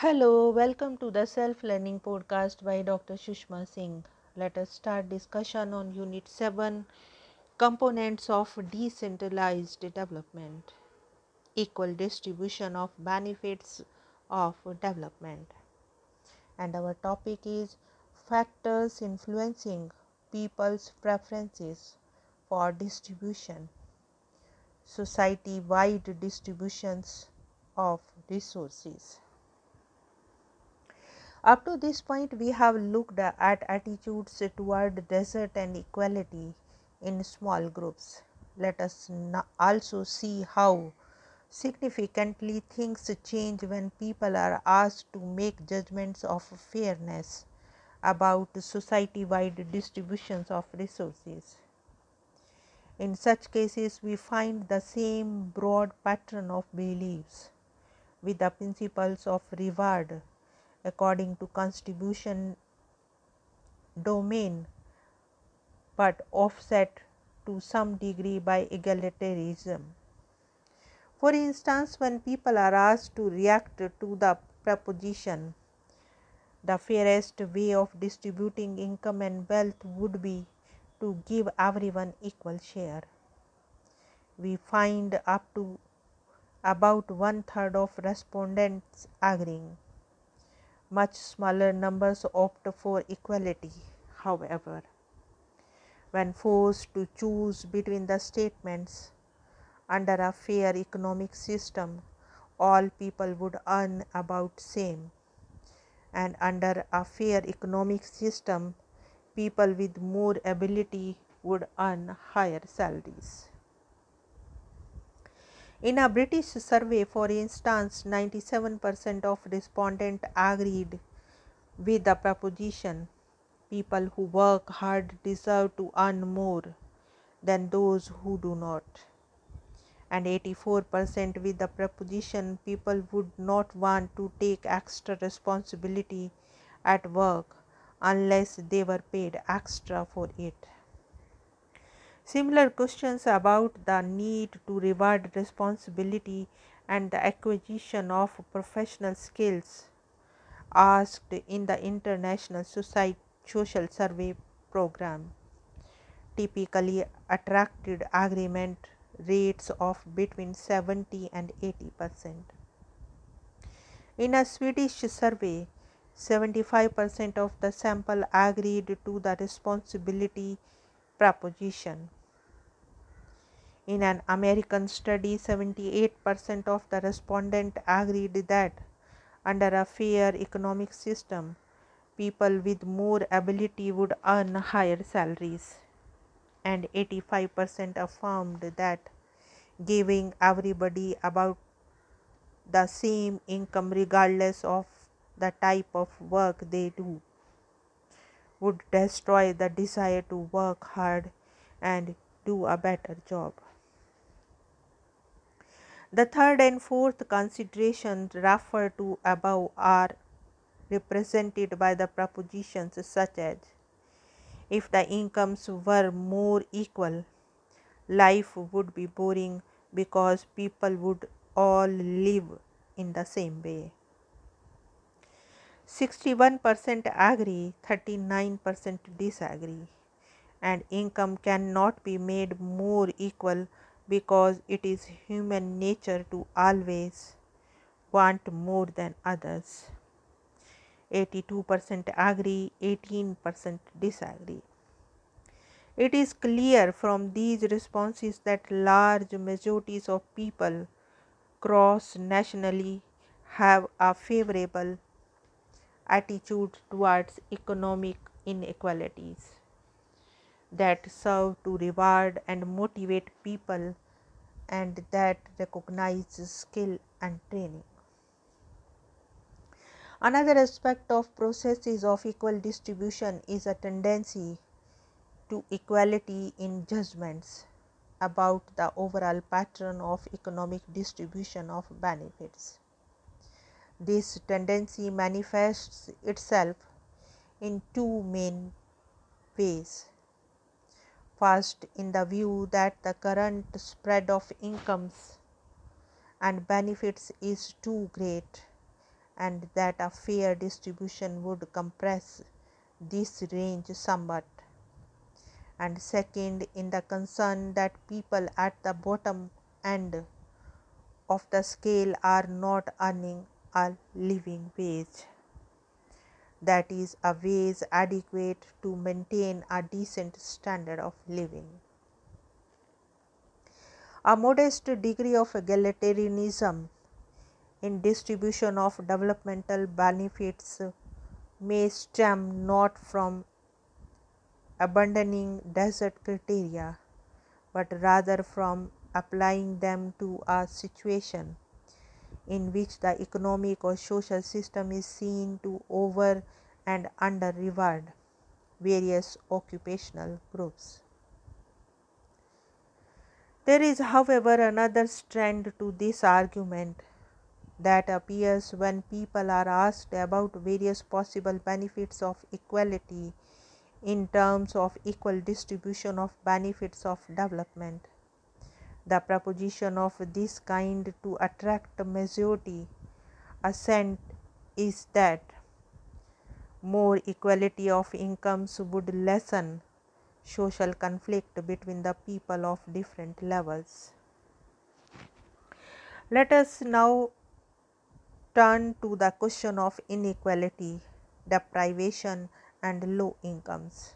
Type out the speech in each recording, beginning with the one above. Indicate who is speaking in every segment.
Speaker 1: Hello, welcome to the Self Learning Podcast by Dr. Sushma Singh. Let us start discussion on Unit 7 Components of Decentralized Development Equal Distribution of Benefits of Development. And our topic is Factors Influencing People's Preferences for Distribution, Society wide distributions of resources. Up to this point, we have looked at attitudes toward desert and equality in small groups. Let us also see how significantly things change when people are asked to make judgments of fairness about society wide distributions of resources. In such cases, we find the same broad pattern of beliefs with the principles of reward according to contribution domain, but offset to some degree by egalitarianism. For instance, when people are asked to react to the proposition, the fairest way of distributing income and wealth would be to give everyone equal share. We find up to about one third of respondents agreeing. Much smaller numbers opt for equality, however. When forced to choose between the statements, under a fair economic system, all people would earn about same and under a fair economic system people with more ability would earn higher salaries. In a British survey, for instance, 97% of respondents agreed with the proposition people who work hard deserve to earn more than those who do not. And 84% with the proposition people would not want to take extra responsibility at work unless they were paid extra for it. Similar questions about the need to reward responsibility and the acquisition of professional skills asked in the International Society Social Survey program typically attracted agreement rates of between 70 and 80 percent. In a Swedish survey, 75 percent of the sample agreed to the responsibility proposition. In an American study, 78% of the respondents agreed that under a fair economic system, people with more ability would earn higher salaries, and 85% affirmed that giving everybody about the same income, regardless of the type of work they do, would destroy the desire to work hard and do a better job. The third and fourth considerations referred to above are represented by the propositions such as if the incomes were more equal, life would be boring because people would all live in the same way. 61% agree, 39% disagree, and income cannot be made more equal because it is human nature to always want more than others. 82% agree, 18% disagree. It is clear from these responses that large majorities of people cross nationally have a favorable attitude towards economic inequalities that serve to reward and motivate people and that recognize skill and training. Another aspect of processes of equal distribution is a tendency to equality in judgments about the overall pattern of economic distribution of benefits. This tendency manifests itself in two main ways first in the view that the current spread of incomes and benefits is too great and that a fair distribution would compress this range somewhat. And second, in the concern that people at the bottom end of the scale are not earning a living wage that is a wage adequate to maintain a decent standard of living. A modest degree of egalitarianism in distribution of developmental benefits may stem not from abandoning desert criteria but rather from applying them to a situation in which the economic or social system is seen to over and under reward various occupational groups. There is, however, another strand to this argument that appears when people are asked about various possible benefits of equality in terms of equal distribution of benefits of development. The proposition of this kind to attract majority assent is that more equality of incomes would lessen social conflict between the people of different levels. Let us now turn to the question of inequality, deprivation, and low incomes.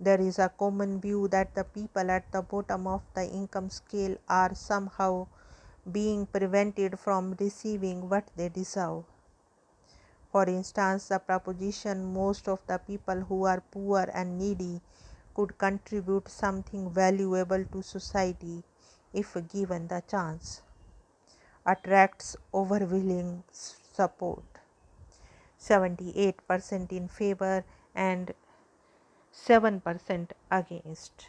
Speaker 1: There is a common view that the people at the bottom of the income scale are somehow being prevented from receiving what they deserve. For instance, the proposition most of the people who are poor and needy could contribute something valuable to society if given the chance attracts overwhelming support 78% in favor and 7% against.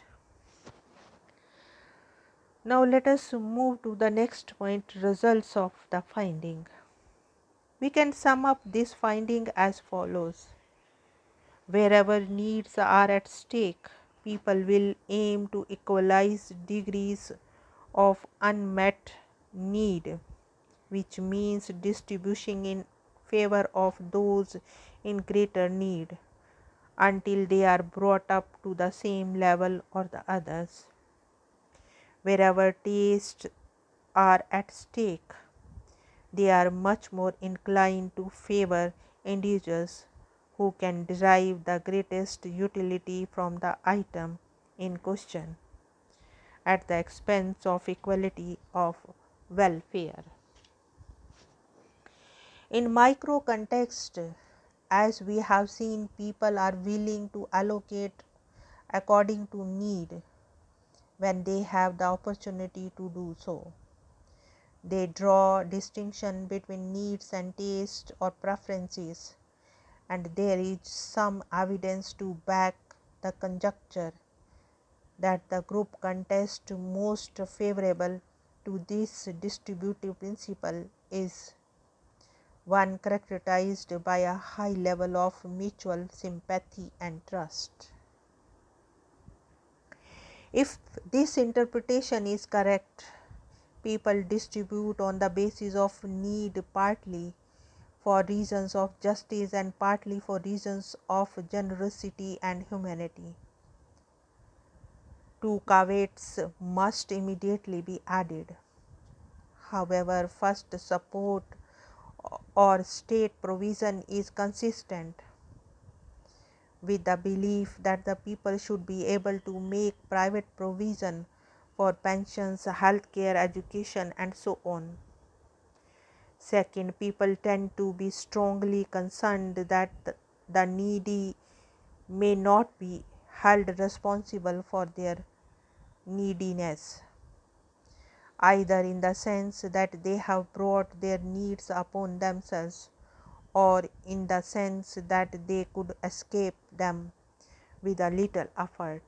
Speaker 1: Now let us move to the next point results of the finding. We can sum up this finding as follows. Wherever needs are at stake, people will aim to equalize degrees of unmet need, which means distributing in favor of those in greater need until they are brought up to the same level or the others. Wherever tastes are at stake, they are much more inclined to favor individuals who can derive the greatest utility from the item in question at the expense of equality of welfare. In micro context, as we have seen people are willing to allocate according to need when they have the opportunity to do so. They draw distinction between needs and taste or preferences and there is some evidence to back the conjecture that the group contest most favorable to this distributive principle is one characterized by a high level of mutual sympathy and trust. If this interpretation is correct, people distribute on the basis of need partly for reasons of justice and partly for reasons of generosity and humanity. Two caveats must immediately be added. However, first support or state provision is consistent with the belief that the people should be able to make private provision for pensions, health care, education, and so on. Second, people tend to be strongly concerned that the needy may not be held responsible for their neediness either in the sense that they have brought their needs upon themselves or in the sense that they could escape them with a little effort.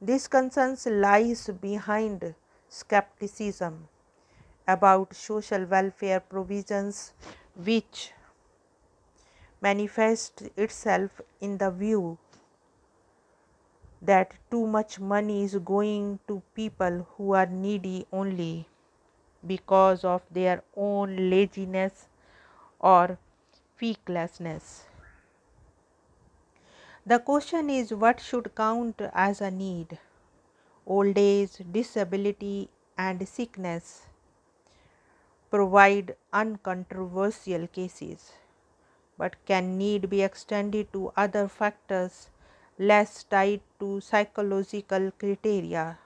Speaker 1: This concern lies behind skepticism about social welfare provisions, which manifests itself in the view that too much money is going to people who are needy only because of their own laziness or fecklessness. The question is what should count as a need? Old age, disability, and sickness provide uncontroversial cases, but can need be extended to other factors less tied to psychological criteria?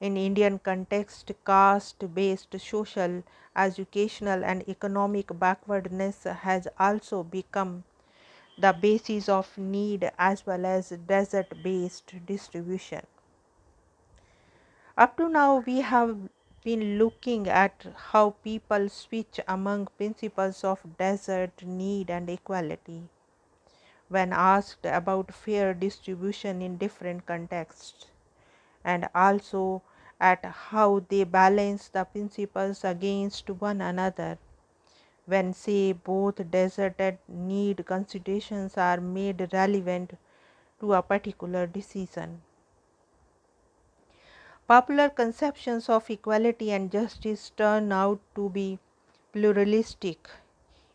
Speaker 1: In Indian context, caste-based social, educational and economic backwardness has also become the basis of need as well as desert based distribution. Up to now, we have been looking at how people switch among principles of desert, need, and equality when asked about fair distribution in different contexts, and also at how they balance the principles against one another when say both desert and need considerations are made relevant to a particular decision. Popular conceptions of equality and justice turn out to be pluralistic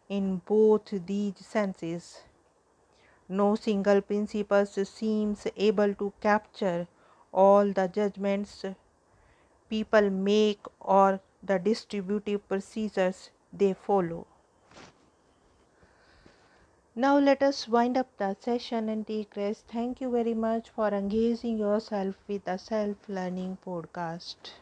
Speaker 1: in both these senses. No single principle seems able to capture all the judgments people make or the distributive procedures they follow. Now let us wind up the session and take rest. Thank you very much for engaging yourself with the self learning podcast.